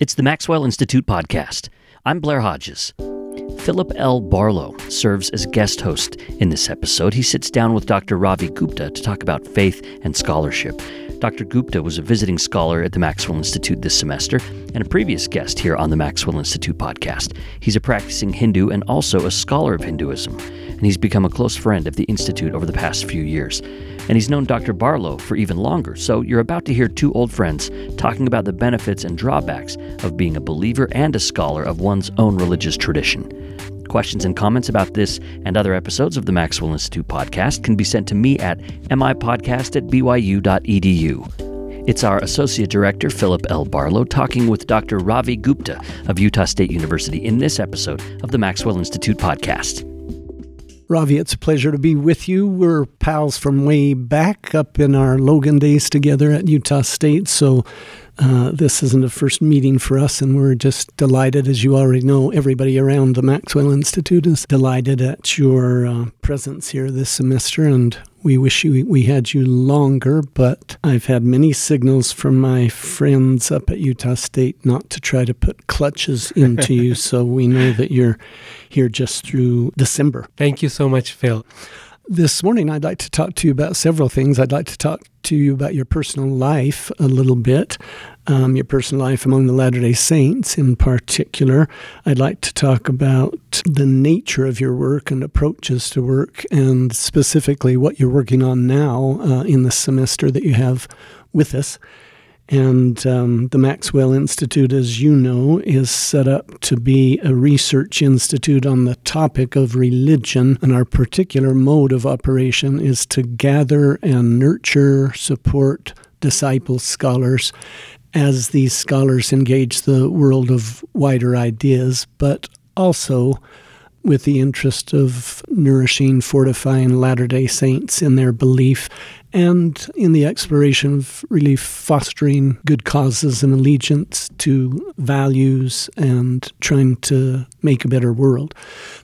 It's the Maxwell Institute podcast. I'm Blair Hodges. Philip L. Barlow serves as guest host in this episode. He sits down with Dr. Ravi Gupta to talk about faith and scholarship. Dr. Gupta was a visiting scholar at the Maxwell Institute this semester and a previous guest here on the Maxwell Institute podcast. He's a practicing Hindu and also a scholar of Hinduism, and he's become a close friend of the Institute over the past few years. And he's known Dr. Barlow for even longer, so you're about to hear two old friends talking about the benefits and drawbacks of being a believer and a scholar of one's own religious tradition. Questions and comments about this and other episodes of the Maxwell Institute podcast can be sent to me at mipodcast at byu.edu. It's our Associate Director, Philip L. Barlow, talking with Dr. Ravi Gupta of Utah State University in this episode of the Maxwell Institute podcast. Ravi, it's a pleasure to be with you. We're pals from way back up in our Logan days together at Utah State. So uh, this isn't a first meeting for us, and we're just delighted. As you already know, everybody around the Maxwell Institute is delighted at your uh, presence here this semester, and we wish you, we had you longer. But I've had many signals from my friends up at Utah State not to try to put clutches into you, so we know that you're here just through December. Thank you so much, Phil. This morning, I'd like to talk to you about several things. I'd like to talk to you about your personal life a little bit, um, your personal life among the Latter day Saints in particular. I'd like to talk about the nature of your work and approaches to work, and specifically what you're working on now uh, in the semester that you have with us. And um, the Maxwell Institute, as you know, is set up to be a research institute on the topic of religion. And our particular mode of operation is to gather and nurture, support, disciple scholars as these scholars engage the world of wider ideas, but also with the interest of nourishing, fortifying Latter day Saints in their belief and in the exploration of really fostering good causes and allegiance to values and trying to make a better world.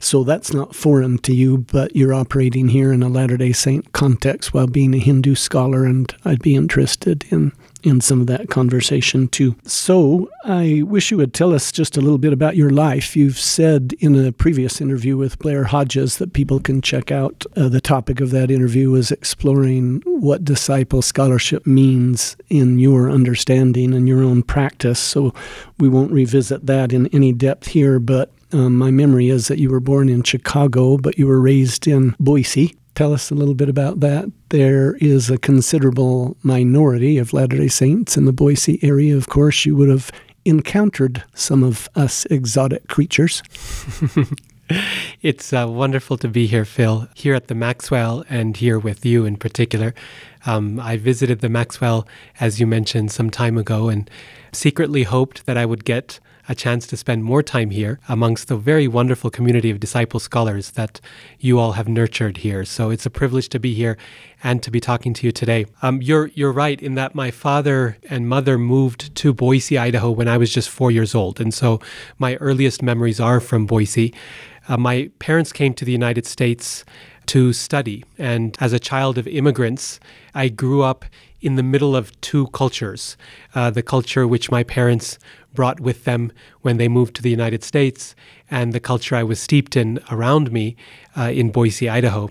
So that's not foreign to you, but you're operating here in a Latter day Saint context while being a Hindu scholar, and I'd be interested in in some of that conversation too. So, I wish you would tell us just a little bit about your life. You've said in a previous interview with Blair Hodges that people can check out. Uh, the topic of that interview was exploring what disciple scholarship means in your understanding and your own practice. So, we won't revisit that in any depth here, but um, my memory is that you were born in Chicago, but you were raised in Boise tell us a little bit about that. There is a considerable minority of Latter day Saints in the Boise area. Of course, you would have encountered some of us exotic creatures. it's uh, wonderful to be here, Phil, here at the Maxwell and here with you in particular. Um, I visited the Maxwell, as you mentioned, some time ago and secretly hoped that I would get a chance to spend more time here amongst the very wonderful community of disciple scholars that you all have nurtured here. So it's a privilege to be here and to be talking to you today. Um, you're you're right in that my father and mother moved to Boise, Idaho, when I was just four years old, and so my earliest memories are from Boise. Uh, my parents came to the United States to study, and as a child of immigrants, I grew up in the middle of two cultures uh, the culture which my parents brought with them when they moved to the United States, and the culture I was steeped in around me uh, in Boise, Idaho.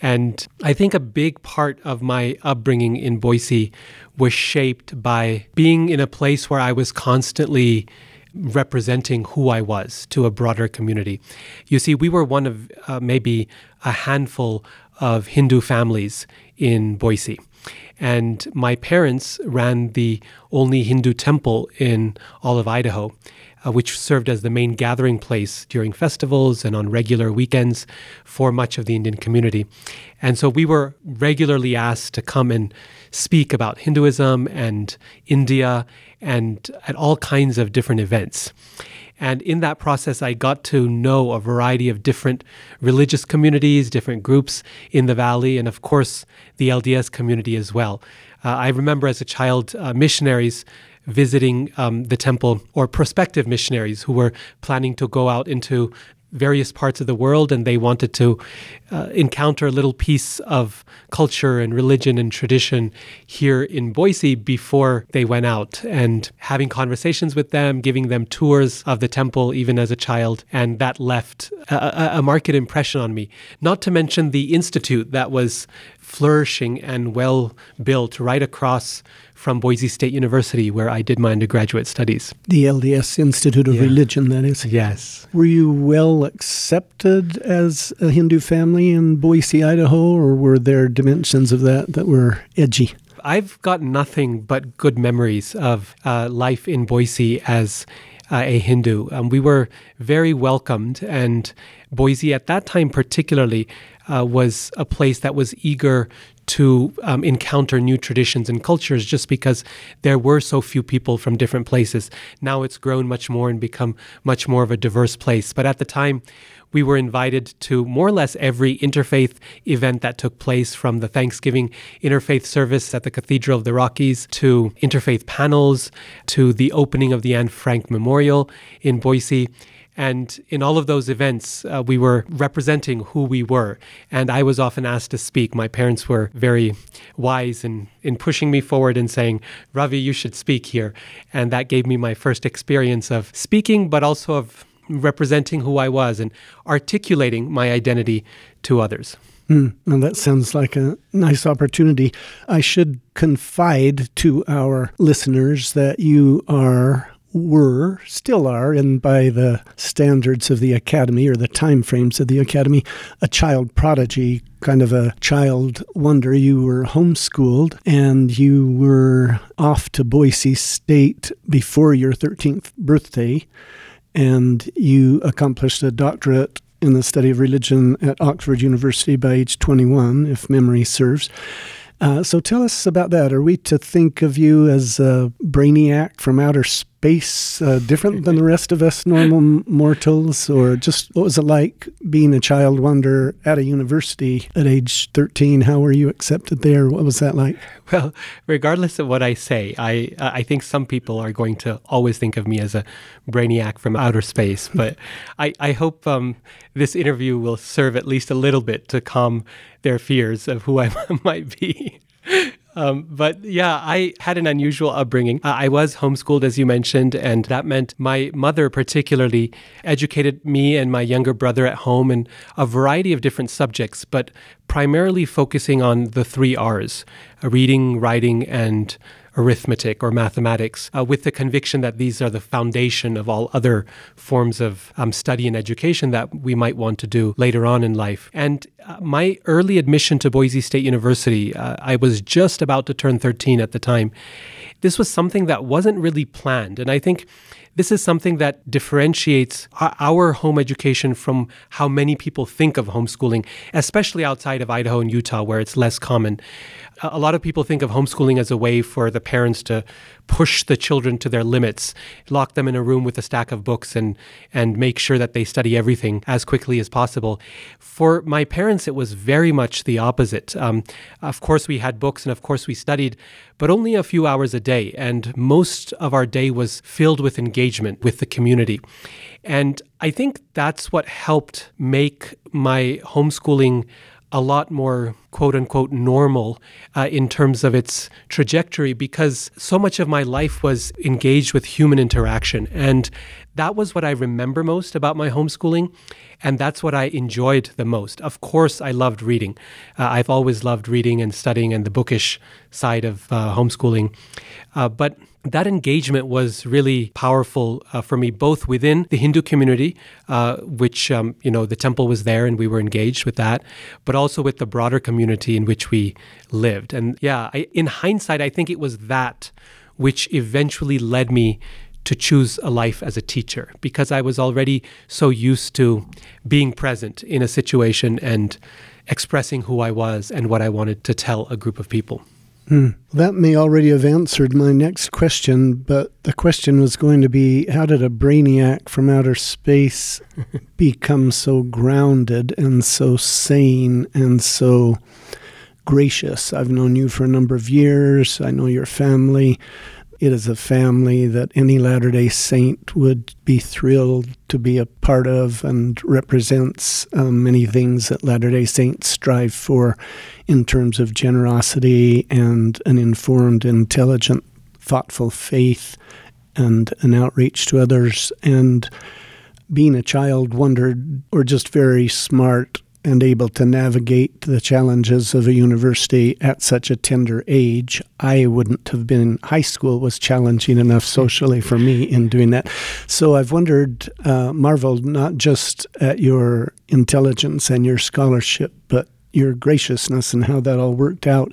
And I think a big part of my upbringing in Boise was shaped by being in a place where I was constantly representing who I was to a broader community. You see, we were one of uh, maybe a handful of Hindu families in Boise. And my parents ran the only Hindu temple in all of Idaho, uh, which served as the main gathering place during festivals and on regular weekends for much of the Indian community. And so we were regularly asked to come and speak about Hinduism and India and at all kinds of different events. And in that process, I got to know a variety of different religious communities, different groups in the valley, and of course, the LDS community as well. Uh, I remember as a child, uh, missionaries visiting um, the temple or prospective missionaries who were planning to go out into various parts of the world and they wanted to uh, encounter a little piece of culture and religion and tradition here in Boise before they went out and having conversations with them, giving them tours of the temple even as a child. And that left a, a marked impression on me. Not to mention the institute that was flourishing and well built right across from Boise State University, where I did my undergraduate studies. The LDS Institute of yeah. Religion, that is. Yes. Were you well accepted as a Hindu family in Boise, Idaho, or were there dimensions of that that were edgy? I've got nothing but good memories of uh, life in Boise as uh, a Hindu. Um, we were very welcomed, and Boise at that time, particularly, uh, was a place that was eager to um, encounter new traditions and cultures just because there were so few people from different places. Now it's grown much more and become much more of a diverse place. But at the time, we were invited to more or less every interfaith event that took place from the Thanksgiving interfaith service at the Cathedral of the Rockies to interfaith panels to the opening of the Anne Frank Memorial in Boise. And in all of those events, uh, we were representing who we were. And I was often asked to speak. My parents were very wise in, in pushing me forward and saying, Ravi, you should speak here. And that gave me my first experience of speaking, but also of representing who I was and articulating my identity to others. Mm, well, that sounds like a nice opportunity. I should confide to our listeners that you are were, still are, and by the standards of the academy or the time frames of the academy, a child prodigy, kind of a child wonder. You were homeschooled and you were off to Boise State before your 13th birthday, and you accomplished a doctorate in the study of religion at Oxford University by age 21, if memory serves. Uh, so tell us about that. Are we to think of you as a brainiac from outer space, uh, different than the rest of us normal mortals, or just what was it like being a child wonder at a university at age 13? How were you accepted there? What was that like? Well, regardless of what I say, I uh, I think some people are going to always think of me as a brainiac from outer space. But I I hope um, this interview will serve at least a little bit to calm their fears of who I might be. Um, but yeah, I had an unusual upbringing. I was homeschooled, as you mentioned, and that meant my mother, particularly, educated me and my younger brother at home in a variety of different subjects, but primarily focusing on the three R's reading, writing, and arithmetic or mathematics, uh, with the conviction that these are the foundation of all other forms of um, study and education that we might want to do later on in life. And uh, my early admission to Boise State University, uh, I was just about to turn 13 at the time. This was something that wasn't really planned. And I think this is something that differentiates our home education from how many people think of homeschooling, especially outside of Idaho and Utah, where it's less common a lot of people think of homeschooling as a way for the parents to push the children to their limits, lock them in a room with a stack of books and and make sure that they study everything as quickly as possible. For my parents, it was very much the opposite. Um, of course, we had books and of course we studied, but only a few hours a day, and most of our day was filled with engagement with the community. And I think that's what helped make my homeschooling a lot more quote unquote normal uh, in terms of its trajectory because so much of my life was engaged with human interaction. And that was what I remember most about my homeschooling. And that's what I enjoyed the most. Of course, I loved reading. Uh, I've always loved reading and studying and the bookish side of uh, homeschooling. Uh, but that engagement was really powerful uh, for me, both within the Hindu community, uh, which, um, you know, the temple was there and we were engaged with that, but also with the broader community in which we lived. And yeah, I, in hindsight, I think it was that which eventually led me to choose a life as a teacher because I was already so used to being present in a situation and expressing who I was and what I wanted to tell a group of people. Hmm. That may already have answered my next question, but the question was going to be how did a brainiac from outer space become so grounded and so sane and so gracious? I've known you for a number of years, I know your family. It is a family that any Latter day Saint would be thrilled to be a part of and represents um, many things that Latter day Saints strive for in terms of generosity and an informed, intelligent, thoughtful faith and an outreach to others. And being a child, wondered, or just very smart and able to navigate the challenges of a university at such a tender age. I wouldn't have been, high school was challenging enough socially for me in doing that. So I've wondered, uh, marveled not just at your intelligence and your scholarship, but your graciousness and how that all worked out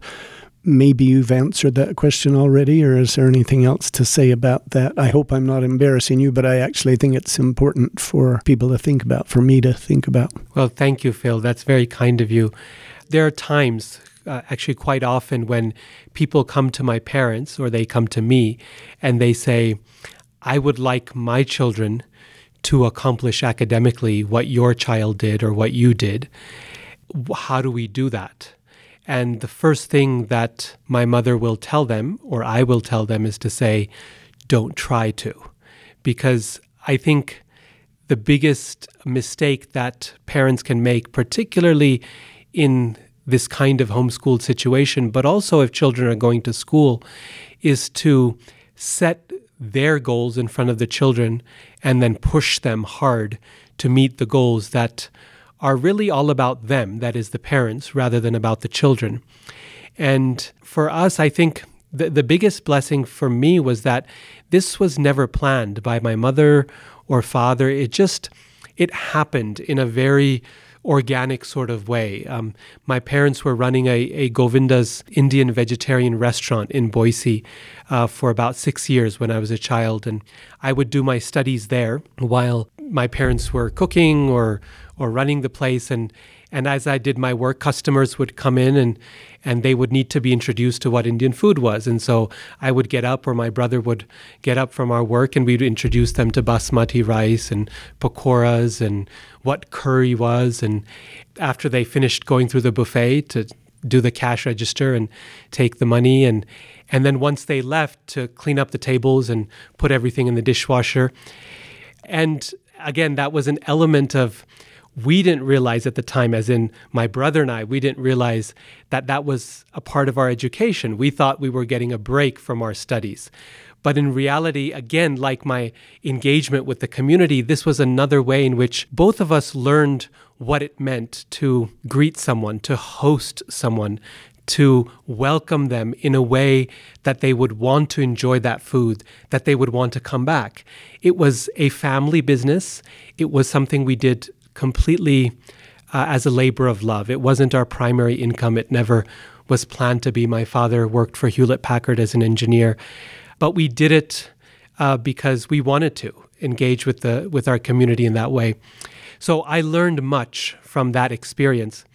maybe you've answered that question already, or is there anything else to say about that? I hope I'm not embarrassing you, but I actually think it's important for people to think about, for me to think about. Well, thank you, Phil. That's very kind of you. There are times, uh, actually, quite often, when people come to my parents or they come to me and they say, I would like my children to accomplish academically what your child did or what you did. How do we do that? And the first thing that my mother will tell them, or I will tell them, is to say, don't try to. Because I think the biggest mistake that parents can make, particularly in this kind of homeschooled situation, but also if children are going to school, is to set their goals in front of the children and then push them hard to meet the goals that are really all about them, that is, the parents, rather than about the children. And for us, I think the, the biggest blessing for me was that this was never planned by my mother or father. It just, it happened in a very organic sort of way. Um, my parents were running a, a, Govinda's Indian vegetarian restaurant in Boise uh, for about six years when I was a child, and I would do my studies there while my parents were cooking or or running the place and and as I did my work, customers would come in and and they would need to be introduced to what Indian food was. And so I would get up, or my brother would get up from our work, and we'd introduce them to basmati rice and pakoras and what curry was. And after they finished going through the buffet to do the cash register and take the money and and then once they left to clean up the tables and put everything in the dishwasher. And again, that was an element of we didn't realize at the time, as in my brother and I, we didn't realize that that was a part of our education. We thought we were getting a break from our studies. But in reality, again, like my engagement with the community, this was another way in which both of us learned what it meant to greet someone, to host someone, to welcome them in a way that they would want to enjoy that food, that they would want to come back. It was a family business. It was something we did completely uh, as a labor of love. It wasn't our primary income. It never was planned to be. My father worked for Hewlett Packard as an engineer, but we did it uh, because we wanted to engage with the with our community in that way. So I learned much from that experience,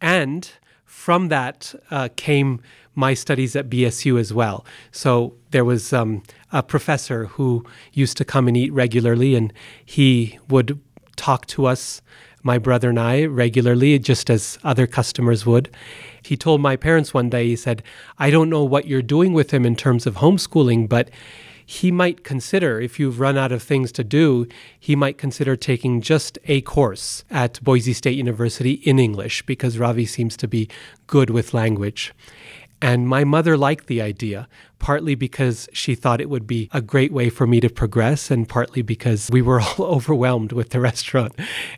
and from that uh, came my studies at BSU as well. So there was um, a professor who used to come and eat regularly, and he would talk to us, my brother and I, regularly, just as other customers would. He told my parents one day, he said, I don't know what you're doing with him in terms of homeschooling, but he might consider, if you've run out of things to do, he might consider taking just a course at Boise State University in English because Ravi seems to be good with language. And my mother liked the idea, partly because she thought it would be a great way for me to progress, and partly because we were all overwhelmed with the restaurant.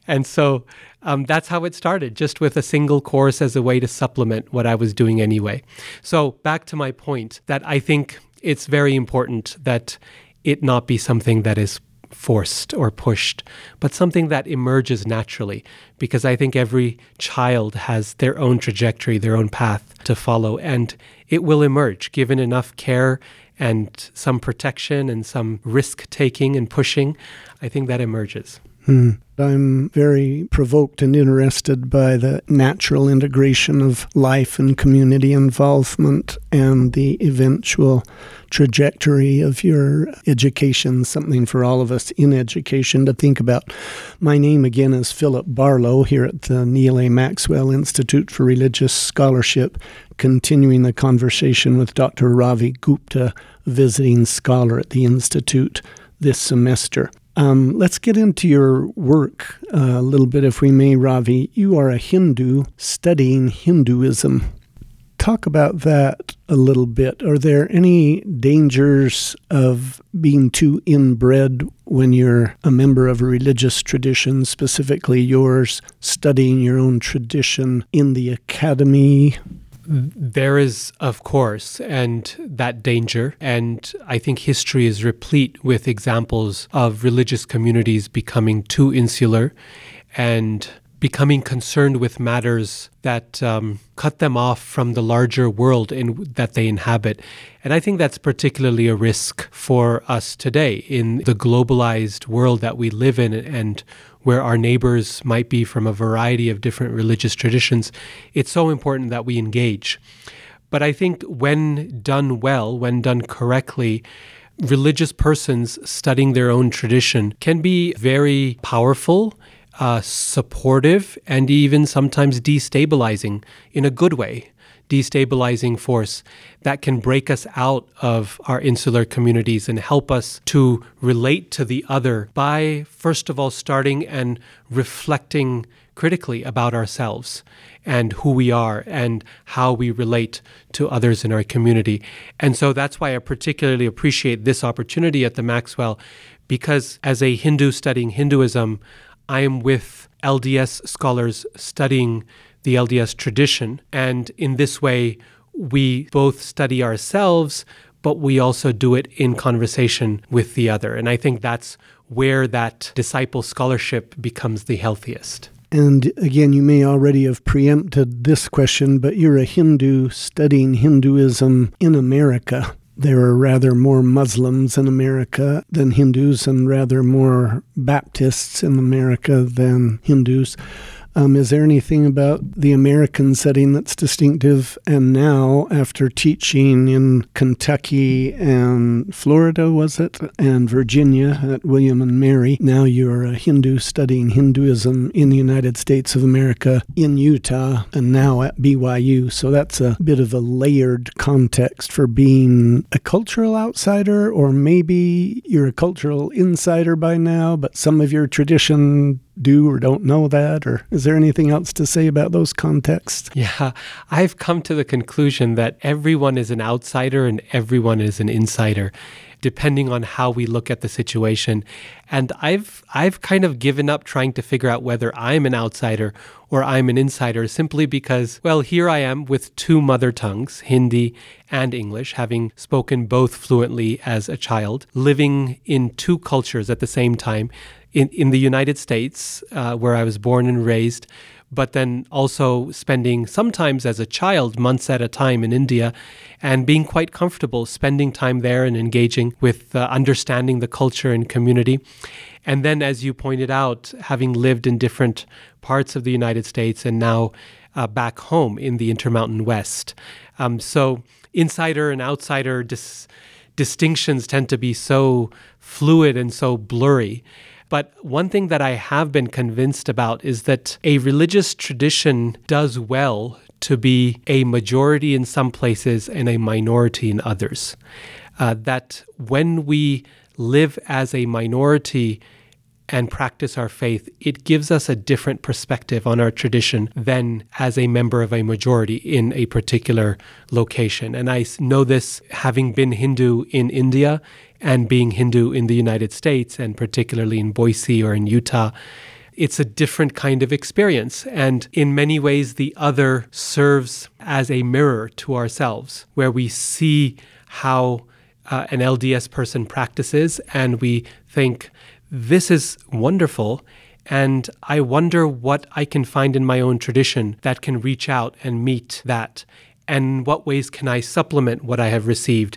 And so um, that's how it started, just with a single course as a way to supplement what I was doing anyway. So, back to my point that I think it's very important that it not be something that is forced or pushed, but something that emerges naturally. Because I think every child has their own trajectory, their own path to follow, and it will emerge given enough care and some protection and some risk taking and pushing. I think that emerges. Hmm. I'm very provoked and interested by the natural integration of life and community involvement and the eventual trajectory of your education, something for all of us in education to think about. My name again is Philip Barlow here at the Neal A. Maxwell Institute for Religious Scholarship, continuing the conversation with Dr. Ravi Gupta, visiting scholar at the Institute this semester. Um, let's get into your work a little bit, if we may, Ravi. You are a Hindu studying Hinduism. Talk about that a little bit. Are there any dangers of being too inbred when you're a member of a religious tradition, specifically yours, studying your own tradition in the academy? There is, of course, and that danger. And I think history is replete with examples of religious communities becoming too insular and becoming concerned with matters that um, cut them off from the larger world in, that they inhabit. And I think that's particularly a risk for us today in the globalized world that we live in and where our neighbors might be from a variety of different religious traditions. It's so important that we engage. But I think when done well, when done correctly, religious persons studying their own tradition can be very powerful uh, supportive and even sometimes destabilizing in a good way, destabilizing force that can break us out of our insular communities and help us to relate to the other by, first of all, starting and reflecting critically about ourselves and who we are and how we relate to others in our community. And so that's why I particularly appreciate this opportunity at the Maxwell because as a Hindu studying Hinduism, I am with LDS scholars studying the LDS tradition. And in this way, we both study ourselves, but we also do it in conversation with the other. And I think that's where that disciple scholarship becomes the healthiest. And again, you may already have preempted this question, but you're a Hindu studying Hinduism in America there are rather more Muslims in America than Hindus, and rather more Baptists in America than Hindus. Um, is there anything about the American setting that's distinctive? And now, after teaching in Kentucky and Florida, was it, and Virginia at William and Mary, now you're a Hindu studying Hinduism in the United States of America, in Utah, and now at BYU. So that's a bit of a layered context for being a cultural outsider, or maybe you're a cultural insider by now, but some of your tradition do or don't know that? Or is there anything else to say about those contexts? Yeah, I've come to the conclusion that everyone is an outsider and everyone is an insider depending on how we look at the situation. And I've I've kind of given up trying to figure out whether I'm an outsider or I'm an insider simply because well, here I am with two mother tongues, Hindi and English, having spoken both fluently as a child, living in two cultures at the same time in, in the United States, uh, where I was born and raised, but then also spending sometimes as a child months at a time in India and being quite comfortable spending time there and engaging with uh, understanding the culture and community. And then, as you pointed out, having lived in different parts of the United States and now uh, back home in the Intermountain West. Um, so, insider and outsider dis- distinctions tend to be so fluid and so blurry. But one thing that I have been convinced about is that a religious tradition does well to be a majority in some places and a minority in others. Uh, that when we live as a minority and practice our faith, it gives us a different perspective on our tradition than as a member of a majority in a particular location. And I know this having been Hindu in India and being Hindu in the United States, and particularly in Boise or in Utah. It's a different kind of experience. And in many ways, the other serves as a mirror to ourselves, where we see how uh, an LDS person practices and we think, this is wonderful. And I wonder what I can find in my own tradition that can reach out and meet that. And what ways can I supplement what I have received?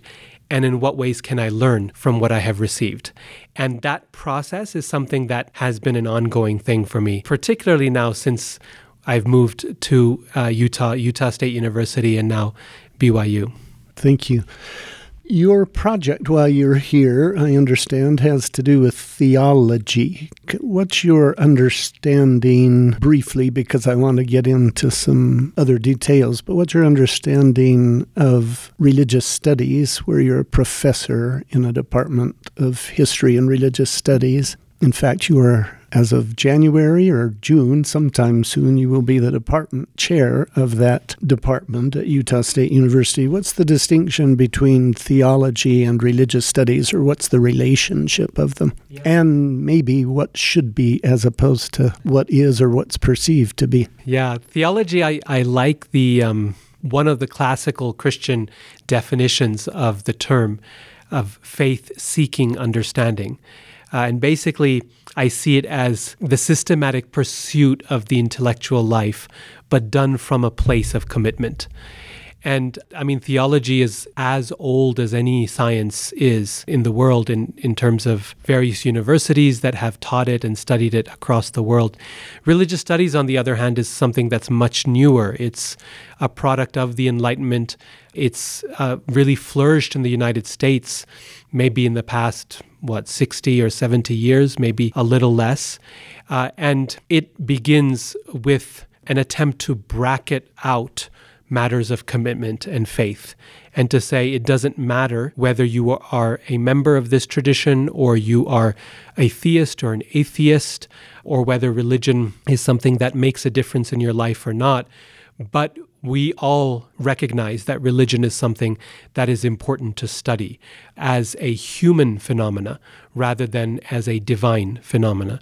And in what ways can I learn from what I have received? And that process is something that has been an ongoing thing for me, particularly now since I've moved to uh, Utah, Utah State University, and now BYU. Thank you. Your project while you're here, I understand, has to do with theology. What's your understanding, briefly, because I want to get into some other details, but what's your understanding of religious studies, where you're a professor in a department of history and religious studies? In fact, you are as of January or June, sometime soon, you will be the department chair of that department at Utah State University. What's the distinction between theology and religious studies, or what's the relationship of them? Yeah. And maybe what should be as opposed to what is or what's perceived to be? Yeah, theology, I, I like the. Um, one of the classical Christian definitions of the term of faith seeking understanding. Uh, and basically, I see it as the systematic pursuit of the intellectual life, but done from a place of commitment. And I mean, theology is as old as any science is in the world in, in terms of various universities that have taught it and studied it across the world. Religious studies, on the other hand, is something that's much newer. It's a product of the Enlightenment. It's uh, really flourished in the United States maybe in the past, what, 60 or 70 years, maybe a little less. Uh, and it begins with an attempt to bracket out matters of commitment and faith, and to say it doesn't matter whether you are a member of this tradition or you are a theist or an atheist, or whether religion is something that makes a difference in your life or not. But we all recognize that religion is something that is important to study as a human phenomena rather than as a divine phenomena.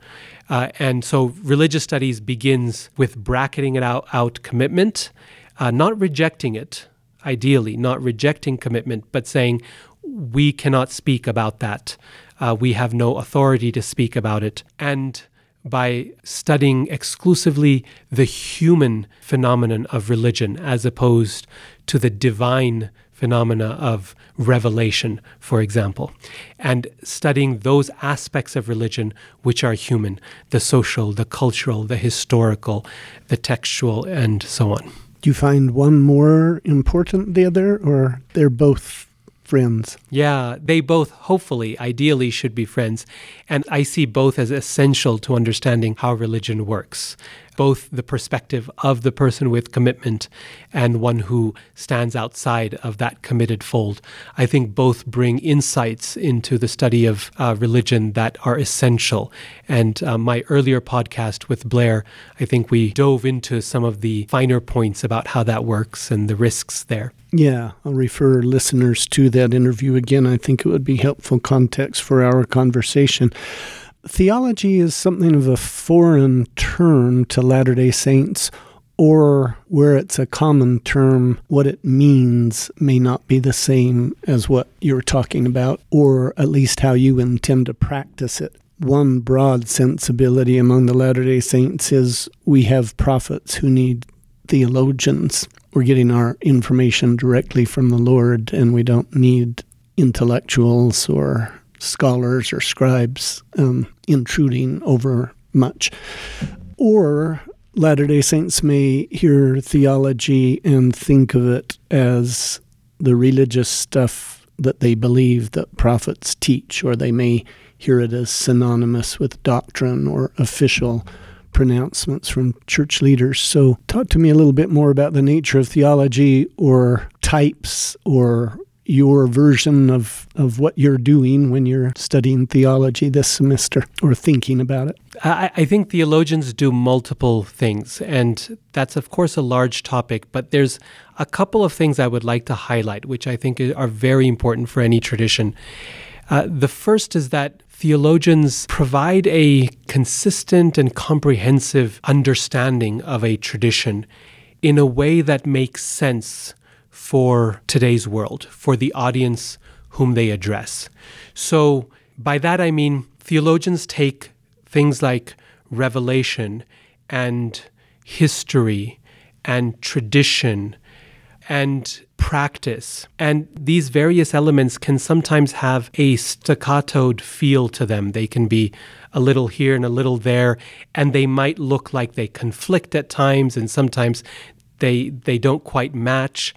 Uh, and so religious studies begins with bracketing it out, out commitment, uh, not rejecting it, ideally, not rejecting commitment, but saying, we cannot speak about that. Uh, we have no authority to speak about it. And by studying exclusively the human phenomenon of religion as opposed to the divine phenomena of revelation, for example, and studying those aspects of religion which are human the social, the cultural, the historical, the textual, and so on. Do you find one more important than the other, or they're both friends. Yeah, they both, hopefully, ideally, should be friends. And I see both as essential to understanding how religion works both the perspective of the person with commitment and one who stands outside of that committed fold. I think both bring insights into the study of uh, religion that are essential. And uh, my earlier podcast with Blair, I think we dove into some of the finer points about how that works and the risks there. Yeah, I'll refer listeners to that interview again. I think it would be helpful context for our conversation theology is something of a foreign term to Latter day Saints, or where it's a common term, what it means may not be the same as what you're talking about, or at least how you intend to practice it. One broad sensibility among the Latter day Saints is we have prophets who need theologians. We're getting our information directly from the Lord, and we don't need intellectuals or scholars or scribes um, intruding over much. Or Latter day Saints may hear theology and think of it as the religious stuff that they believe that prophets teach, or they may hear it as synonymous with doctrine or official pronouncements from church leaders. So, talk to me a little bit more about the nature of theology or types or your version of, of what you're doing when you're studying theology this semester or thinking about it? I, I, think theologians do multiple things, and that's, of course, a large topic, but there's a couple of things I would like to highlight, which I think are very important for any tradition. Uh, the first is that theologians provide a consistent and comprehensive understanding of a tradition in a way that makes sense for today's world, for the audience whom they address. So, by that I mean theologians take things like revelation and history and tradition and practice. And these various elements can sometimes have a staccatoed feel to them. They can be a little here and a little there, and they might look like they conflict at times, and sometimes they they don't quite match.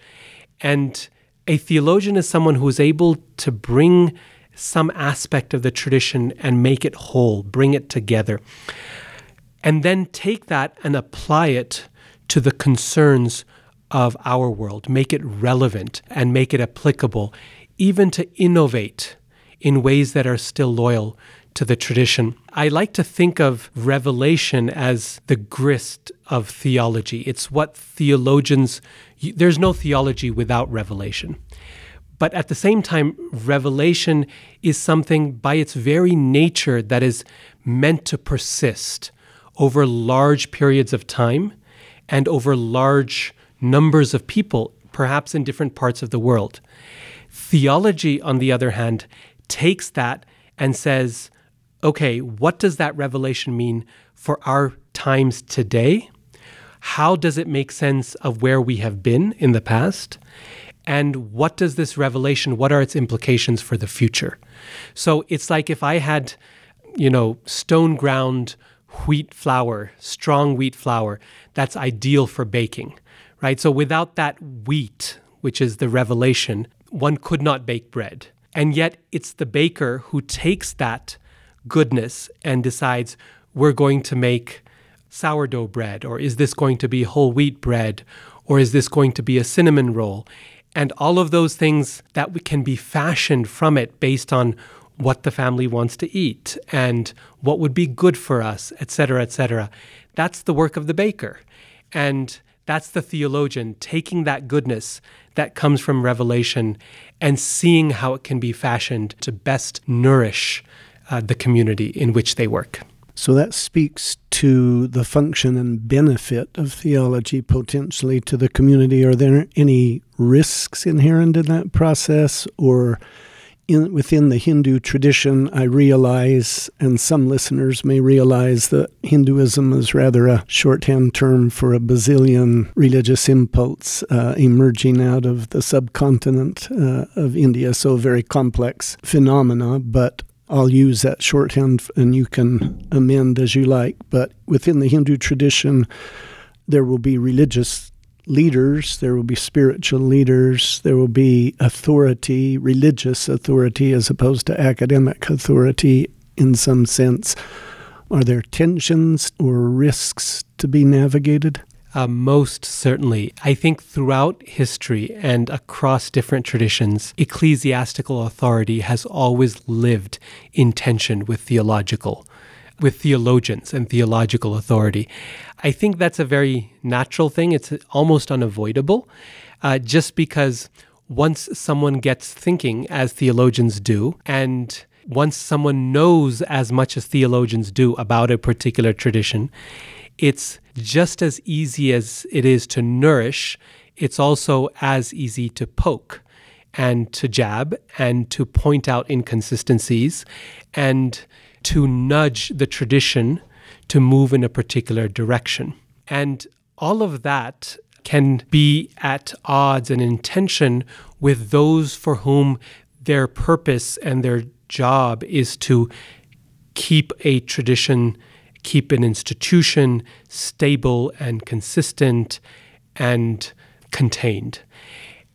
And a theologian is someone who is able to bring some aspect of the tradition and make it whole, bring it together. And then take that and apply it to the concerns of our world, make it relevant and make it applicable, even to innovate in ways that are still loyal to the tradition. I like to think of revelation as the grist of theology. It's what theologians, there's no theology without revelation. But at the same time, revelation is something by its very nature that is meant to persist over large periods of time and over large numbers of people, perhaps in different parts of the world. Theology, on the other hand, takes that and says, okay, what does that revelation mean for our times today? How does it make sense of where we have been in the past? And what does this revelation, what are its implications for the future? So it's like if I had, you know, stone ground wheat flour, strong wheat flour, that's ideal for baking right? So without that wheat, which is the revelation, one could not bake bread. And yet it's the baker who takes that goodness and decides we're going to make sourdough bread, or is this going to be whole wheat bread, or is this going to be a cinnamon roll? And all of those things that we can be fashioned from it based on what the family wants to eat and what would be good for us, et cetera, et cetera. That's the work of the baker. And that's the theologian taking that goodness that comes from revelation and seeing how it can be fashioned to best nourish uh, the community in which they work. So that speaks to the function and benefit of theology potentially to the community. Are there any risks inherent in that process or in, within the Hindu tradition, I realize, and some listeners may realize, that Hinduism is rather a shorthand term for a bazillion religious impulse uh, emerging out of the subcontinent uh, of India. So, very complex phenomena, but I'll use that shorthand and you can amend as you like. But within the Hindu tradition, there will be religious leaders, there will be spiritual leaders, there will be authority, religious authority, as opposed to academic authority in some sense. Are there tensions or risks to be navigated? Uh, most certainly. I think throughout history and across different traditions, ecclesiastical authority has always lived in tension with theological with theologians and theological authority. I think that's a very natural thing. It's almost unavoidable, uh, just because once someone gets thinking, as theologians do, and once someone knows as much as theologians do about a particular tradition, it's just as easy as it is to nourish, it's also as easy to poke and to jab and to point out inconsistencies and to nudge the tradition to move in a particular direction. And all of that can be at odds and in tension with those for whom their purpose and their job is to keep a tradition, keep an institution stable and consistent and contained.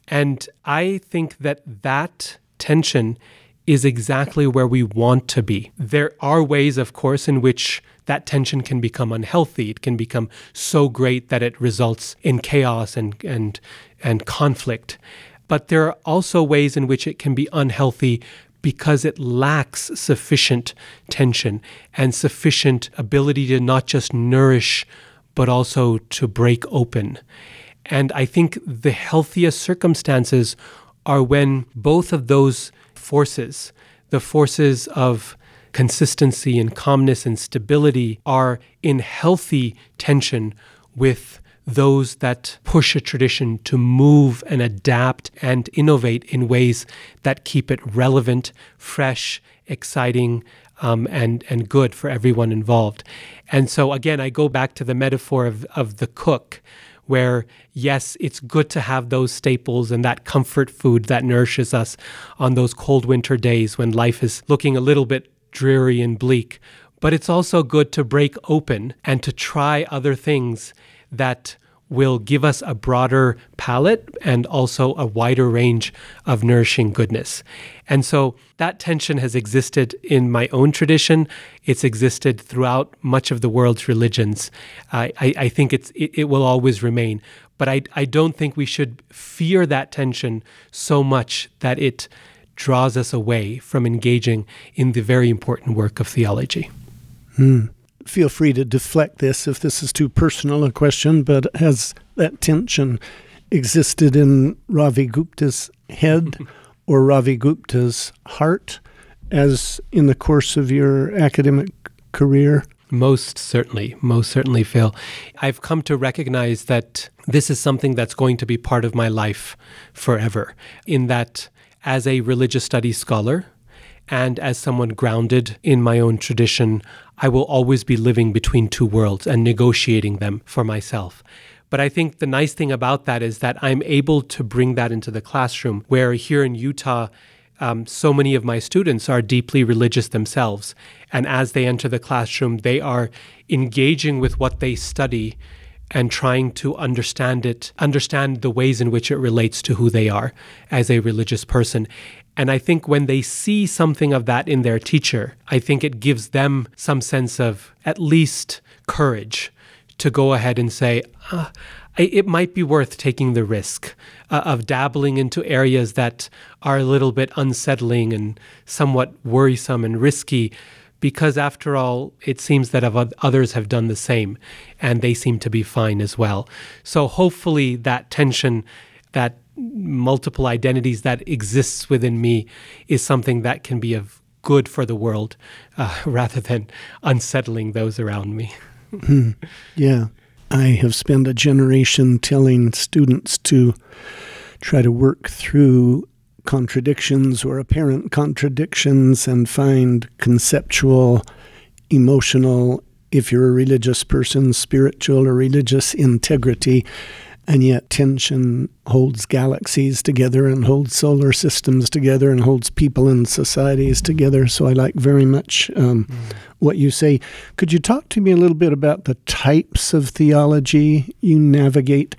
And I think that that tension is exactly where we want to be. There are ways, of course, in which that tension can become unhealthy. It can become so great that it results in chaos and, and, and conflict. But there are also ways in which it can be unhealthy because it lacks sufficient tension and sufficient ability to not just nourish, but also to break open. And I think the healthiest circumstances are when both of those forces, the forces of consistency and calmness and stability, are in healthy tension with those that push a tradition to move and adapt and innovate in ways that keep it relevant, fresh, exciting, um, and and good for everyone involved. And so again, I go back to the metaphor of, of the cook, where, yes, it's good to have those staples and that comfort food that nourishes us on those cold winter days when life is looking a little bit dreary and bleak. But it's also good to break open and to try other things that will give us a broader palette and also a wider range of nourishing goodness. And so that tension has existed in my own tradition. It's existed throughout much of the world's religions. I, I, think it's, it, it will always remain. But I, I don't think we should fear that tension so much that it draws us away from engaging in the very important work of theology. Hmm feel free to deflect this if this is too personal a question, but has that tension existed in Ravi Gupta's head or Ravi Gupta's heart as in the course of your academic career? Most certainly, most certainly, Phil. I've come to recognize that this is something that's going to be part of my life forever, in that as a religious studies scholar, and as someone grounded in my own tradition, I will always be living between two worlds and negotiating them for myself. But I think the nice thing about that is that I'm able to bring that into the classroom, where here in Utah, um, so many of my students are deeply religious themselves. And as they enter the classroom, they are engaging with what they study and trying to understand it, understand the ways in which it relates to who they are as a religious person. And I think when they see something of that in their teacher, I think it gives them some sense of at least courage to go ahead and say, uh, it might be worth taking the risk uh, of dabbling into areas that are a little bit unsettling and somewhat worrisome and risky because after all, it seems that others have done the same and they seem to be fine as well. So hopefully that tension, that multiple identities that exists within me is something that can be of good for the world uh, rather than unsettling those around me. Hmm. Yeah. I have spent a generation telling students to try to work through contradictions or apparent contradictions and find conceptual, emotional, if you're a religious person, spiritual or religious integrity. And yet, tension holds galaxies together and holds solar systems together and holds people and societies together. So, I like very much um, mm. what you say. Could you talk to me a little bit about the types of theology you navigate?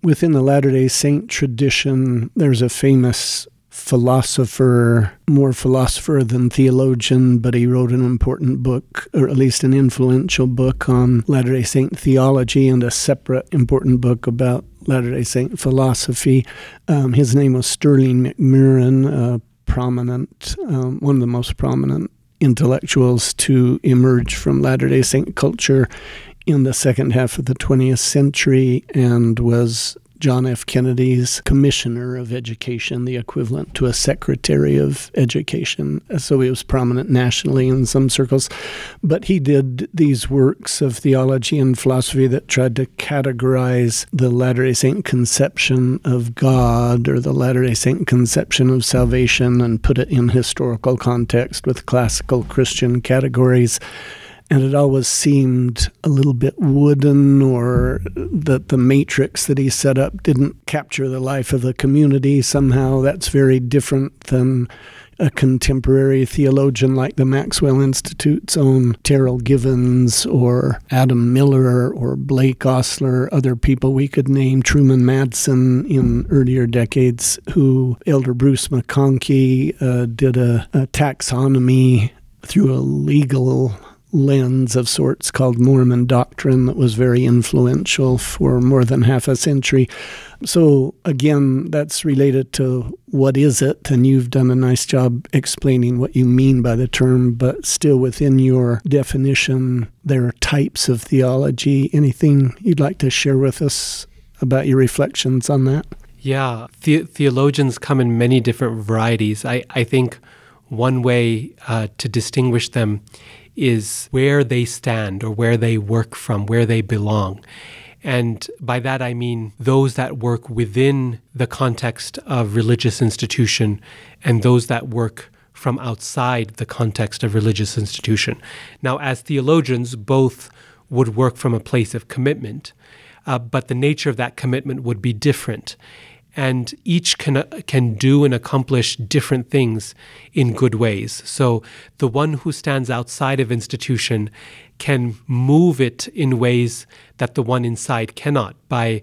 Within the Latter day Saint tradition, there's a famous philosopher, more philosopher than theologian, but he wrote an important book, or at least an influential book on Latter day Saint theology and a separate important book about Latter day Saint philosophy. Um, his name was Sterling McMurrin, a prominent, um, one of the most prominent intellectuals to emerge from Latter day Saint culture in the second half of the 20th century and was John F. Kennedy's Commissioner of Education, the equivalent to a Secretary of Education. So he was prominent nationally in some circles. But he did these works of theology and philosophy that tried to categorize the Latter day Saint conception of God or the Latter day Saint conception of salvation and put it in historical context with classical Christian categories and it always seemed a little bit wooden or that the matrix that he set up didn't capture the life of the community. Somehow that's very different than a contemporary theologian like the Maxwell Institute's own Terryl Givens or Adam Miller or Blake Ostler, other people we could name, Truman Madsen in earlier decades, who Elder Bruce McConkie uh, did a, a taxonomy through a legal lens of sorts called Mormon doctrine that was very influential for more than half a century. So, again, that's related to what is it, and you've done a nice job explaining what you mean by the term, but still within your definition, there are types of theology. Anything you'd like to share with us about your reflections on that? Yeah, the- theologians come in many different varieties. I, I think one way uh, to distinguish them is where they stand or where they work from, where they belong. And by that I mean those that work within the context of religious institution and those that work from outside the context of religious institution. Now, as theologians, both would work from a place of commitment. uh, but the nature of that commitment would be different. And each can, uh, can do and accomplish different things in good ways. So the one who stands outside of institution can move it in ways that the one inside cannot by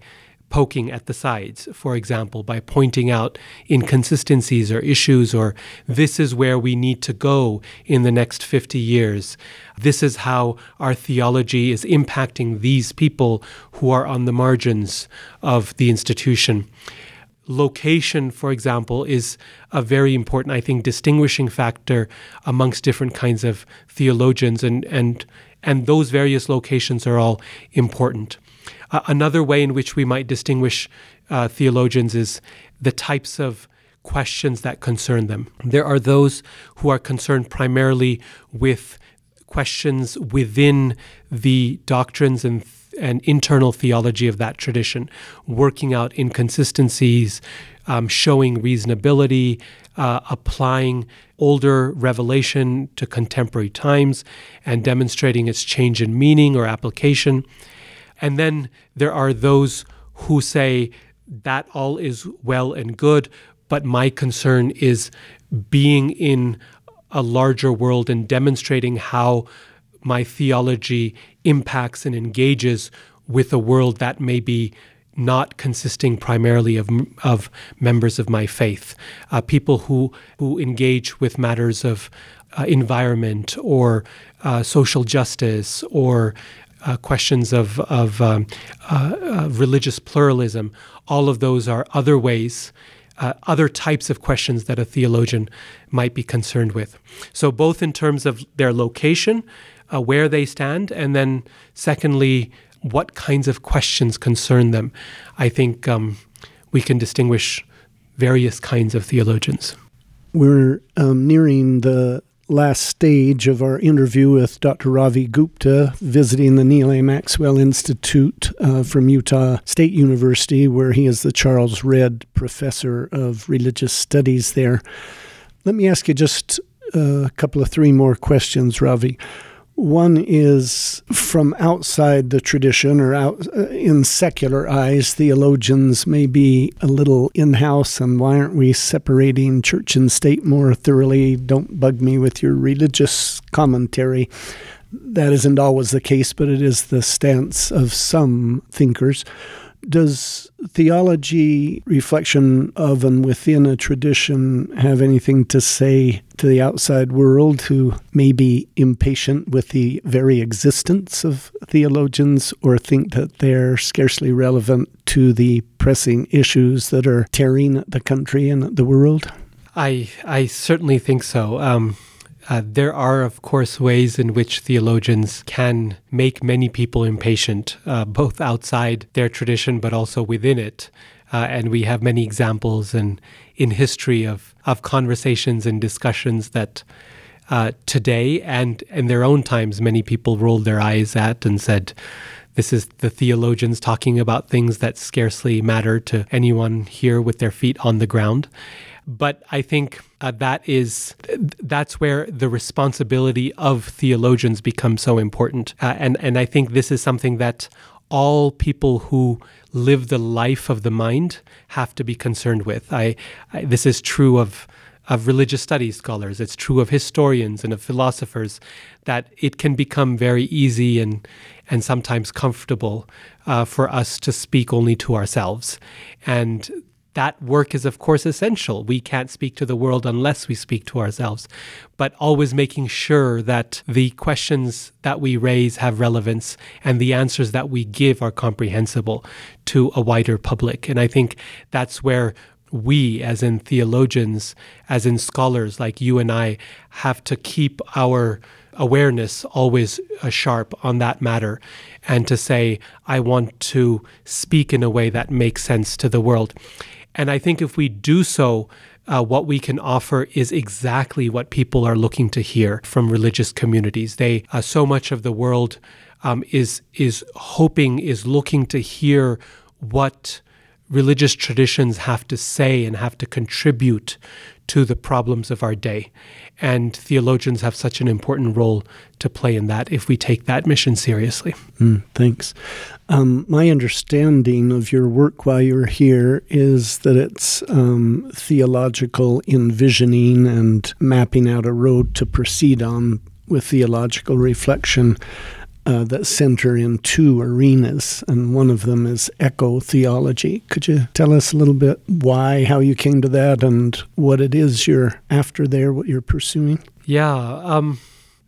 poking at the sides, for example, by pointing out inconsistencies or issues, or this is where we need to go in the next 50 years. This is how our theology is impacting these people who are on the margins of the institution. Location, for example, is a very important, I think, distinguishing factor amongst different kinds of theologians, and, and, and those various locations are all important. Uh, another way in which we might distinguish uh, theologians is the types of questions that concern them. There are those who are concerned primarily with questions within the doctrines and and internal theology of that tradition, working out inconsistencies, um, showing reasonability, uh, applying older revelation to contemporary times, and demonstrating its change in meaning or application. And then there are those who say that all is well and good, but my concern is being in a larger world and demonstrating how my theology impacts and engages with a world that may be not consisting primarily of, of members of my faith, uh, people who, who engage with matters of uh, environment or uh, social justice or uh, questions of, of um, uh, uh, religious pluralism. All of those are other ways, other types of questions that a theologian might be concerned with. So, both in terms of their location, uh, where they stand, and then secondly, what kinds of questions concern them. I think um, we can distinguish various kinds of theologians. We're um, nearing the last stage of our interview with Dr. Ravi Gupta, visiting the Neal A. Maxwell Institute uh, from Utah State University, where he is the Charles Redd Professor of Religious Studies there. Let me ask you just a couple of three more questions, Ravi. One is from outside the tradition or out uh, in secular eyes, theologians may be a little in house, and why aren't we separating church and state more thoroughly? Don't bug me with your religious commentary. That isn't always the case, but it is the stance of some thinkers. Does theology, reflection of and within a tradition, have anything to say to the outside world who may be impatient with the very existence of theologians or think that they're scarcely relevant to the pressing issues that are tearing the country and the world? I, I certainly think so. Um, uh, there are, of course, ways in which theologians can make many people impatient, uh, both outside their tradition but also within it. Uh, and we have many examples in, in history of, of conversations and discussions that uh, today and in their own times many people rolled their eyes at and said, this is the theologians talking about things that scarcely matter to anyone here with their feet on the ground. But I think uh, that is that's where the responsibility of theologians becomes so important, uh, and and I think this is something that all people who live the life of the mind have to be concerned with. I, I this is true of of religious studies scholars. It's true of historians and of philosophers that it can become very easy and and sometimes comfortable uh, for us to speak only to ourselves, and that work is, of course, essential. We can't speak to the world unless we speak to ourselves, but always making sure that the questions that we raise have relevance and the answers that we give are comprehensible to a wider public. And I think that's where we, as in theologians, as in scholars like you and I, have to keep our awareness always uh, sharp on that matter and to say, I want to speak in a way that makes sense to the world. And I think if we do so, uh, what we can offer is exactly what people are looking to hear from religious communities. They uh, so much of the world um, is is hoping is looking to hear what religious traditions have to say and have to contribute to the problems of our day. And theologians have such an important role to play in that if we take that mission seriously. Mm, thanks. Um, my understanding of your work while you're here is that it's um, theological envisioning and mapping out a road to proceed on with theological reflection uh, that center in two arenas, and one of them is eco theology. Could you tell us a little bit why, how you came to that, and what it is you're after there, what you're pursuing? Yeah, um,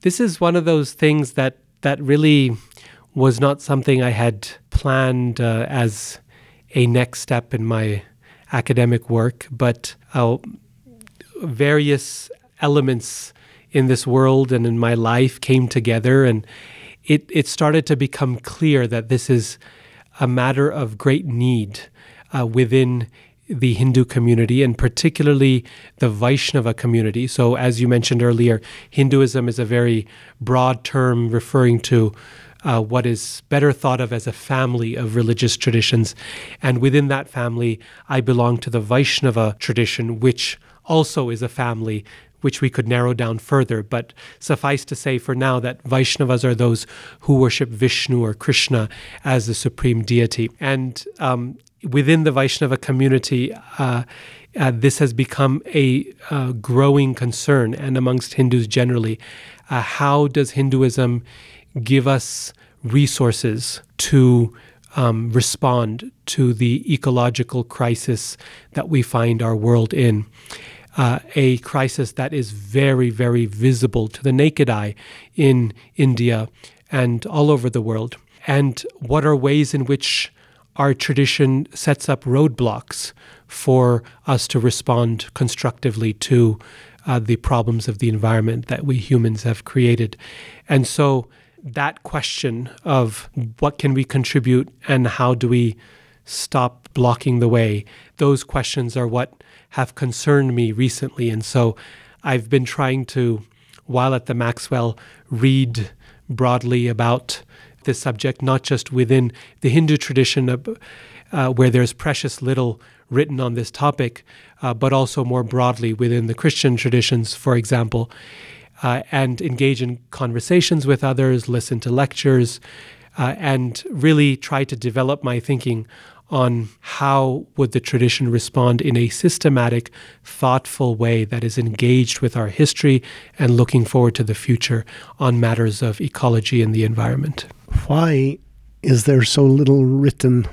this is one of those things that that really was not something I had planned uh, as a next step in my academic work, but uh, various elements in this world and in my life came together and it, it started to become clear that this is a matter of great need uh, within the Hindu community and particularly the Vaishnava community. So, as you mentioned earlier, Hinduism is a very broad term referring to uh, what is better thought of as a family of religious traditions. And within that family, I belong to the Vaishnava tradition, which also is a family which we could narrow down further. But suffice to say for now that Vaishnavas are those who worship Vishnu or Krishna as the supreme deity. And um, within the Vaishnava community, uh, uh, this has become a uh, growing concern, and amongst Hindus generally. Uh, how does Hinduism give us resources to um, respond to the ecological crisis that we find our world in? Uh, a crisis that is very, very visible to the naked eye in India and all over the world? And what are ways in which our tradition sets up roadblocks for us to respond constructively to uh, the problems of the environment that we humans have created? And so, that question of what can we contribute and how do we stop blocking the way, those questions are what have concerned me recently. And so I've been trying to, while at the Maxwell, read broadly about this subject, not just within the Hindu tradition, uh, where there's precious little written on this topic, uh, but also more broadly within the Christian traditions, for example, uh, and engage in conversations with others, listen to lectures, uh, and really try to develop my thinking on how would the tradition respond in a systematic, thoughtful way that is engaged with our history and looking forward to the future on matters of ecology and the environment. Why is there so little written?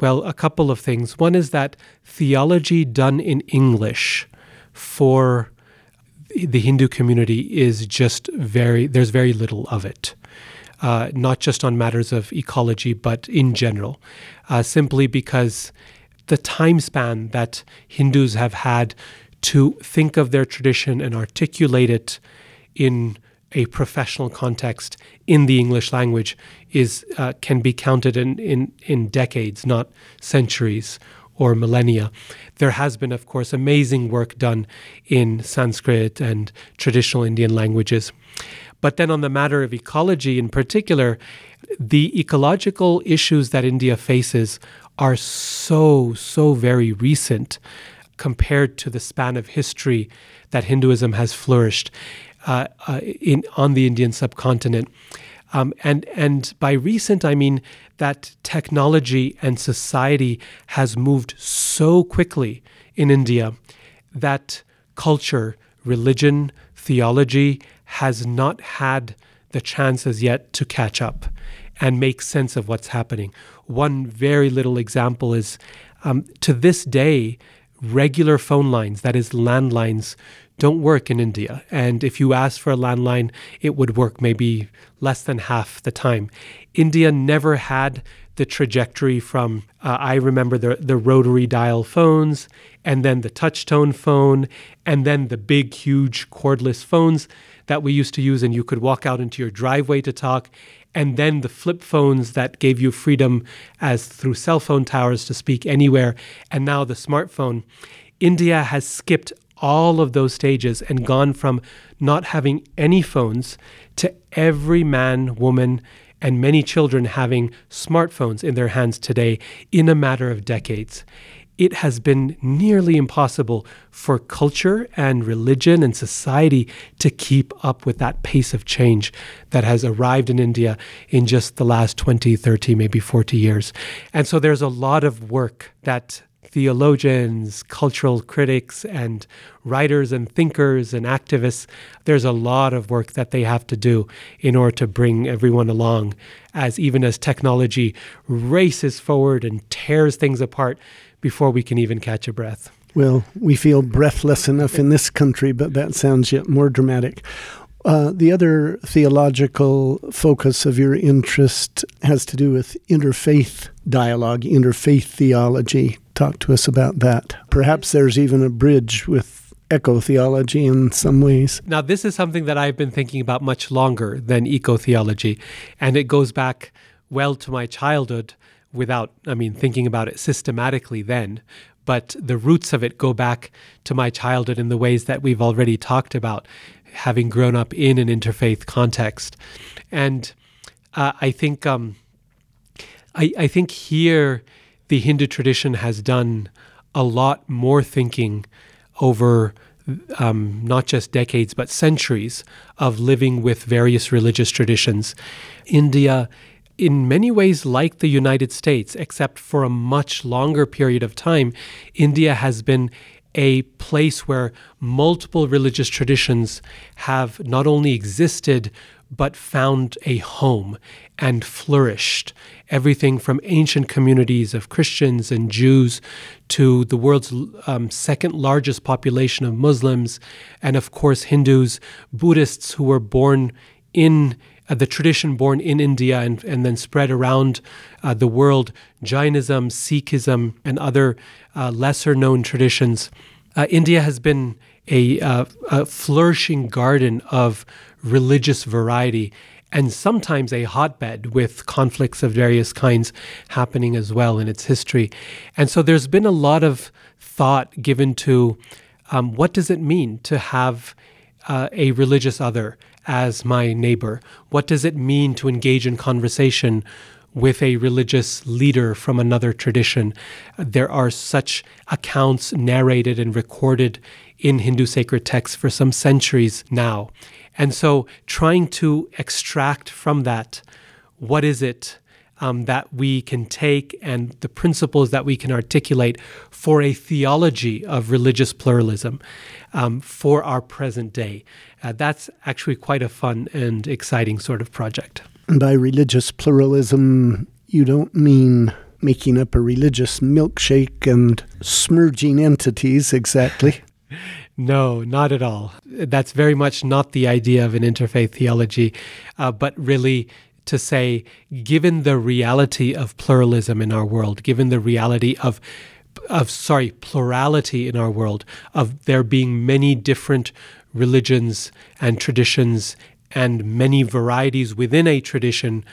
Well, a couple of things. One is that theology done in English for the Hindu community is just very, there's very little of it uh, not just on matters of ecology, but in general, uh, simply because the time span that Hindus have had to think of their tradition and articulate it in a professional context in the English language is uh, can be counted in, in, in decades, not centuries or millennia. There has been, of course, amazing work done in Sanskrit and traditional Indian languages. But then, on the matter of ecology in particular, the ecological issues that India faces are so, so very recent compared to the span of history that Hinduism has flourished uh, uh, in, on the Indian subcontinent. Um, and, and by recent, I mean that technology and society has moved so quickly in India that culture, religion, theology, has not had the chance as yet to catch up and make sense of what's happening. One very little example is um, to this day, regular phone lines, that is, landlines, don't work in India. And if you ask for a landline, it would work maybe less than half the time. India never had the trajectory from, uh, I remember the, the rotary dial phones, and then the touchtone phone, and then the big, huge cordless phones that we used to use, and you could walk out into your driveway to talk. And then the flip phones that gave you freedom as through cell phone towers to speak anywhere. And now the smartphone. India has skipped all of those stages and gone from not having any phones to every man, woman, and many children having smartphones in their hands today in a matter of decades it has been nearly impossible for culture and religion and society to keep up with that pace of change that has arrived in India in just the last 20, 30, maybe 40 years. And so there's a lot of work that theologians, cultural critics, and writers and thinkers and activists, there's a lot of work that they have to do in order to bring everyone along as even as technology races forward and tears things apart before we can even catch a breath. Well, we feel breathless enough in this country, but that sounds yet more dramatic. Uh, the other theological focus of your interest has to do with interfaith dialogue, interfaith theology. Talk to us about that. Perhaps there's even a bridge with eco theology in some ways. Now, this is something that I've been thinking about much longer than eco theology, and it goes back well to my childhood without, I mean, thinking about it systematically then. But the roots of it go back to my childhood in the ways that we've already talked about, having grown up in an interfaith context. And uh, I think um, I, I think here the Hindu tradition has done a lot more thinking over um, not just decades but centuries of living with various religious traditions. India in many ways like the United States, except for a much longer period of time, India has been a place where multiple religious traditions have not only existed, but found a home and flourished. Everything from ancient communities of Christians and Jews to the world's um, second largest population of Muslims, and of course, Hindus, Buddhists who were born in uh, the tradition born in India and, and then spread around uh, the world, Jainism, Sikhism, and other uh, lesser known traditions. Uh, India has been a, uh, a flourishing garden of religious variety and sometimes a hotbed with conflicts of various kinds happening as well in its history. And so there's been a lot of thought given to um, what does it mean to have uh, a religious other as my neighbor? What does it mean to engage in conversation with a religious leader from another tradition? There are such accounts narrated and recorded in Hindu sacred texts for some centuries now. And so trying to extract from that what is it um, that we can take and the principles that we can articulate for a theology of religious pluralism um, for our present day. Uh, that's actually quite a fun and exciting sort of project. And by religious pluralism, you don't mean making up a religious milkshake and smurging entities exactly. No, not at all. That's very much not the idea of an interfaith theology, uh, but really to say, given the reality of pluralism in our world, given the reality of of sorry plurality in our world of there being many different religions and traditions and many varieties within a tradition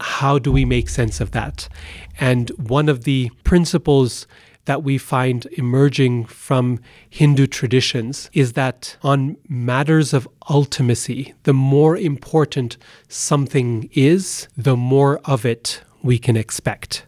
how do we make sense of that and one of the principles that we find emerging from Hindu traditions is that on matters of ultimacy, the more important something is, the more of it we can expect.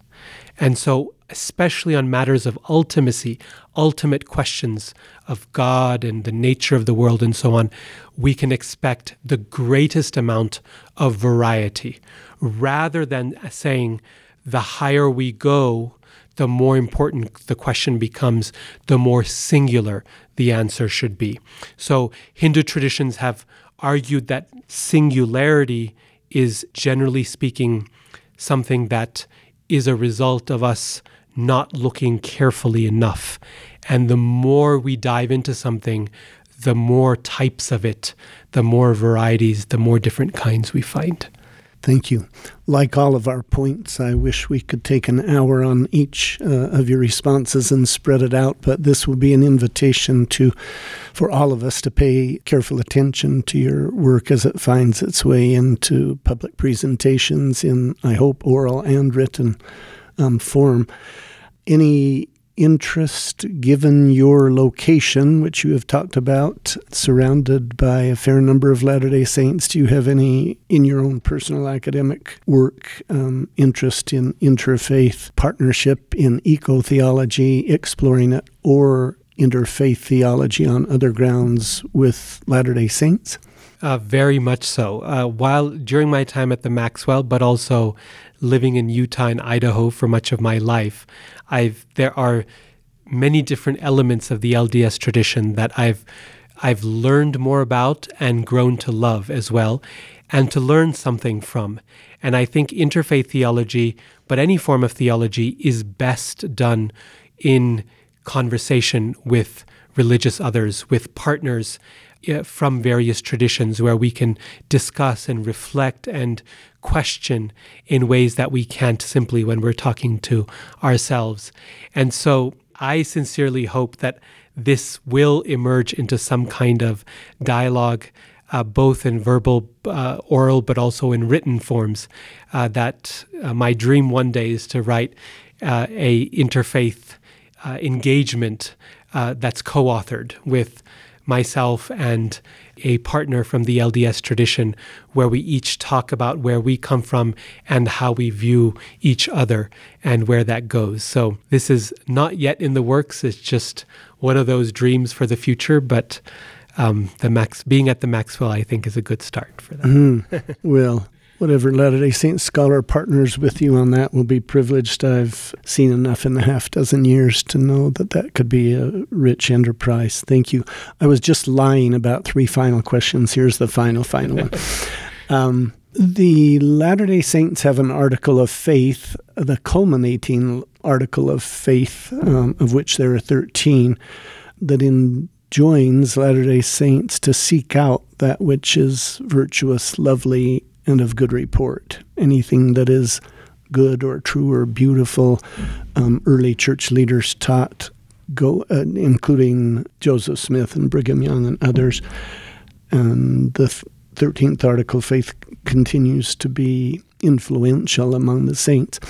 And so, especially on matters of ultimacy, ultimate questions of God and the nature of the world and so on, we can expect the greatest amount of variety rather than saying the higher we go, the more important the question becomes, the more singular the answer should be. So, Hindu traditions have argued that singularity is, generally speaking, something that is a result of us not looking carefully enough. And the more we dive into something, the more types of it, the more varieties, the more different kinds we find. Thank you. Like all of our points, I wish we could take an hour on each uh, of your responses and spread it out, but this will be an invitation to for all of us to pay careful attention to your work as it finds its way into public presentations in I hope oral and written um, form. Any interest given your location, which you have talked about, surrounded by a fair number of Latter day Saints? Do you have any, in your own personal academic work, um, interest in interfaith partnership, in eco theology, exploring it, or interfaith theology on other grounds with Latter day Saints? Uh, very much so. Uh, while during my time at the Maxwell, but also living in Utah and Idaho for much of my life, I've there are many different elements of the LDS tradition that I've I've learned more about and grown to love as well, and to learn something from. And I think interfaith theology, but any form of theology, is best done in conversation with religious others, with partners eh, from various traditions where we can discuss and reflect and question in ways that we can't simply when we're talking to ourselves. And so I sincerely hope that this will emerge into some kind of dialogue. Uh, both in verbal, uh, oral, but also in written forms. Uh, that uh, my dream one day is to write uh, a interfaith uh, engagement that's co-authored with myself and a partner from the LDS tradition, where we each talk about where we come from and how we view each other and where that goes. So, this is not yet in the works. It's just one of those dreams for the future, but um, the Max being at the Maxwell, I think, is a good start for that. Mm. well, whatever Latter day Saint scholar partners with you on that will be privileged. I've seen enough in the half dozen years to know that that could be a rich enterprise. Thank you. I was just lying about three final questions. Here's the final, final one. Um, the Latter day Saints have an article of faith, the culminating article of faith, um, of which there are 13, that enjoins Latter day Saints to seek out that which is virtuous, lovely, and of good report. Anything that is good or true or beautiful, um, early church leaders taught, go, uh, including Joseph Smith and Brigham Young and others. And the 13th article faith continues to be influential among the saints.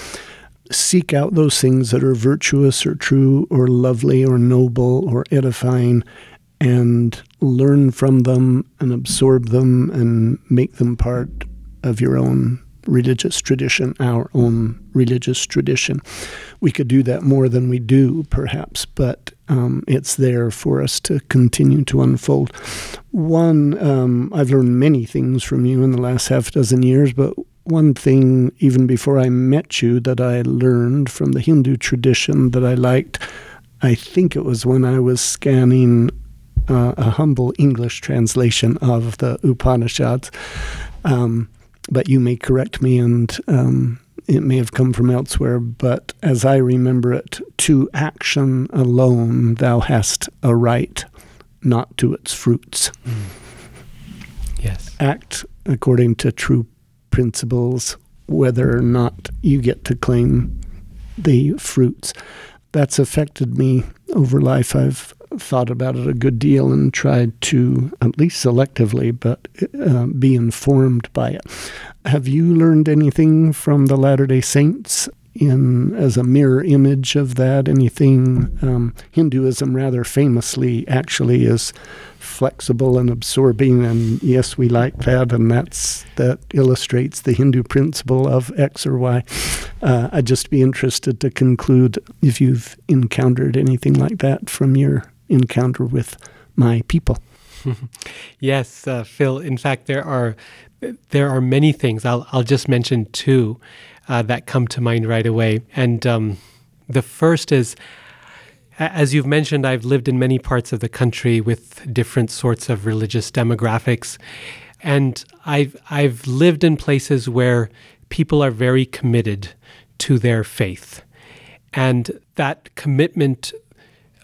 Seek out those things that are virtuous or true or lovely or noble or edifying and learn from them and absorb them and make them part of your own religious tradition, our own religious tradition. We could do that more than we do, perhaps, but um, it's there for us to continue to unfold. One, um, I've learned many things from you in the last half dozen years, but one thing, even before I met you, that I learned from the Hindu tradition that I liked, I think it was when I was scanning uh, a humble English translation of the Upanishads. Um, but you may correct me and um, it may have come from elsewhere, but as I remember it, to action alone thou hast a right, not to its fruits. Mm. Yes. Act according to true principles, whether or not you get to claim the fruits. That's affected me over life. I've thought about it a good deal and tried to, at least selectively, but uh, be informed by it. Have you learned anything from the Latter day Saints in as a mirror image of that? Anything um, Hinduism rather famously actually is flexible and absorbing, and yes, we like that, and that's that illustrates the Hindu principle of X or Y. Uh, I'd just be interested to conclude if you've encountered anything like that from your encounter with my people. yes, uh, Phil. In fact, there are there are many things. I'll I'll just mention two uh, that come to mind right away. And um, the first is, as you've mentioned, I've lived in many parts of the country with different sorts of religious demographics, and I've I've lived in places where people are very committed to their faith, and that commitment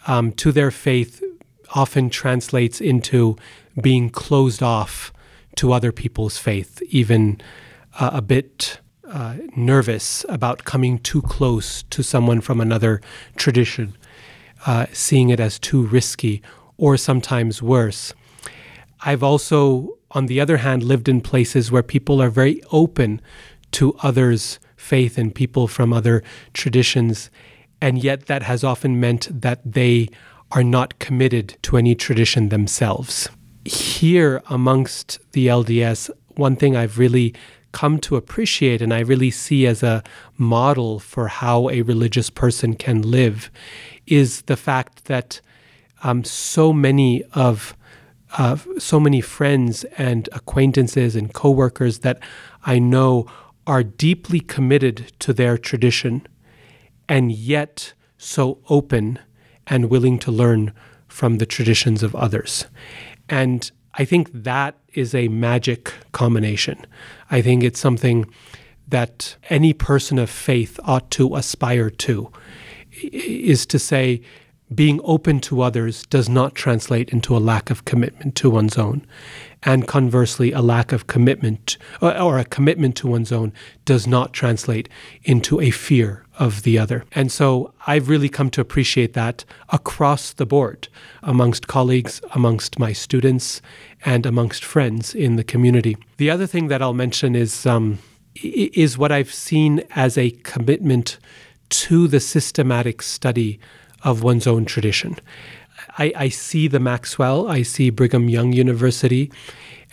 um, to their faith often translates into being closed off to other people's faith, even uh, a bit uh, nervous about coming too close to someone from another tradition, uh, seeing it as too risky, or sometimes worse. I've also, on the other hand, lived in places where people are very open to others' faith and people from other traditions And yet, that has often meant that they are not committed to any tradition themselves. Here, amongst the LDS, one thing I've really come to appreciate and I really see as a model for how a religious person can live is the fact that um, so many of uh, so many friends and acquaintances and coworkers that I know are deeply committed to their tradition and yet so open and willing to learn from the traditions of others. And I think that is a magic combination. I think it's something that any person of faith ought to aspire to is to say being open to others does not translate into a lack of commitment to one's own. And conversely, a lack of commitment or a commitment to one's own does not translate into a fear of the other. And so I've really come to appreciate that across the board amongst colleagues, amongst my students, and amongst friends in the community. The other thing that I'll mention is um, is what I've seen as a commitment to the systematic study of one's own tradition. I, I see the Maxwell, I see Brigham Young University,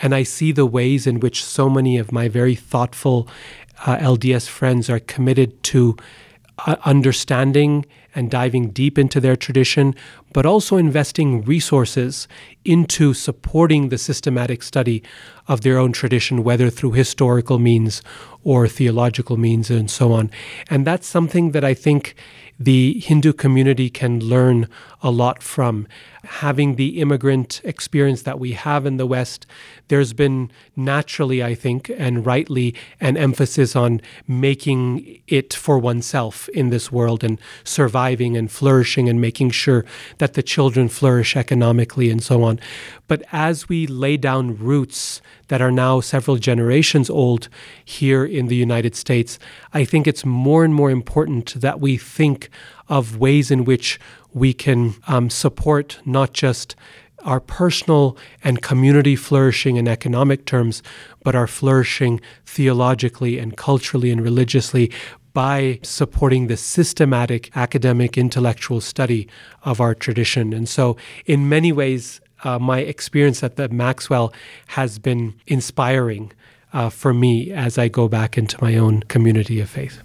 and I see the ways in which so many of my very thoughtful uh, LDS friends are committed to uh, understanding and diving deep into their tradition, but also investing resources into supporting the systematic study of their own tradition, whether through historical means or theological means and so on. And that's something that I think the Hindu community can learn a lot from. Having the immigrant experience that we have in the West, there's been naturally, I think, and rightly, an emphasis on making it for oneself in this world and surviving and flourishing and making sure that the children flourish economically and so on. But as we lay down roots that are now several generations old here in the United States, I think it's more and more important that we think of ways in which we can um, support not just our personal and community flourishing in economic terms, but our flourishing theologically and culturally and religiously by supporting the systematic academic intellectual study of our tradition. And so, in many ways, uh, my experience at the Maxwell has been inspiring uh, for me as I go back into my own community of faith.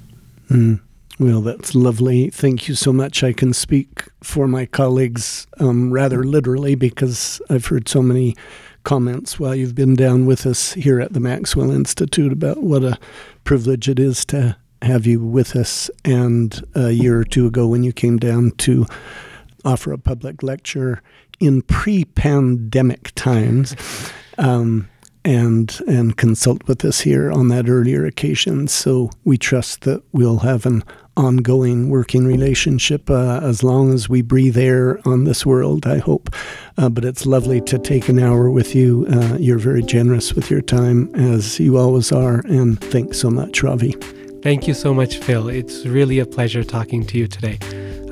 Mm. Well, that's lovely. Thank you so much. I can speak for my colleagues um, rather literally because I've heard so many comments while you've been down with us here at the Maxwell Institute about what a privilege it is to have you with us. And a year or two ago, when you came down to offer a public lecture in pre pandemic times, um, and and consult with us here on that earlier occasion. So we trust that we'll have an ongoing working relationship uh, as long as we breathe air on this world, I hope. Uh, but it's lovely to take an hour with you. Uh, you're very generous with your time, as you always are. And thanks so much, Ravi. Thank you so much, Phil. It's really a pleasure talking to you today.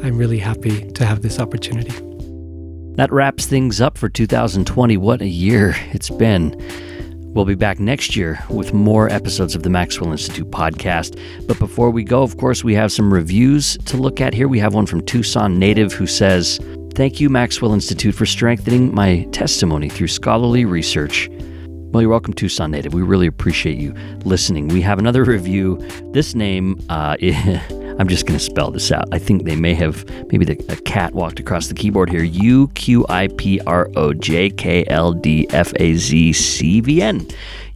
I'm really happy to have this opportunity. That wraps things up for 2020. What a year it's been. We'll be back next year with more episodes of the Maxwell Institute podcast. But before we go, of course, we have some reviews to look at here. We have one from Tucson Native who says, Thank you, Maxwell Institute, for strengthening my testimony through scholarly research. Well, you're welcome, Tucson Native. We really appreciate you listening. We have another review. This name, uh, I'm just going to spell this out. I think they may have, maybe the, a cat walked across the keyboard here. U Q I P R O J K L D F A Z C V N.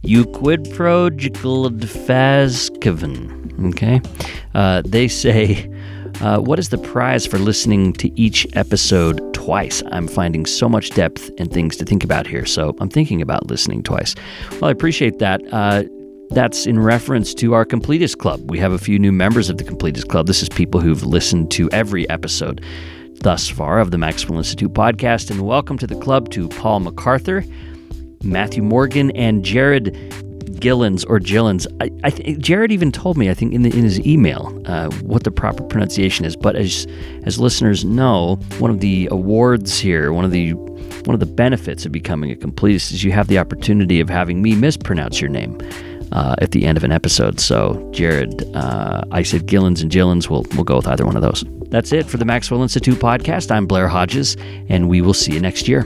Euquid. Okay. Uh, they say, uh, what is the prize for listening to each episode twice? I'm finding so much depth and things to think about here, so I'm thinking about listening twice. Well, I appreciate that. Uh, that's in reference to our Completist Club. We have a few new members of the Completist Club. This is people who've listened to every episode thus far of the Maxwell Institute podcast. And welcome to the club to Paul MacArthur, Matthew Morgan, and Jared Gillens or Gillens. I, I th- Jared even told me, I think, in, the, in his email, uh, what the proper pronunciation is. But as as listeners know, one of the awards here, one of the one of the benefits of becoming a completist is you have the opportunity of having me mispronounce your name. uh, at the end of an episode. So, Jared, uh, I said Gillens and Gillens. We'll, we'll go with either one of those. That's it for the Maxwell Institute podcast. I'm Blair Hodges, and we will see you next year.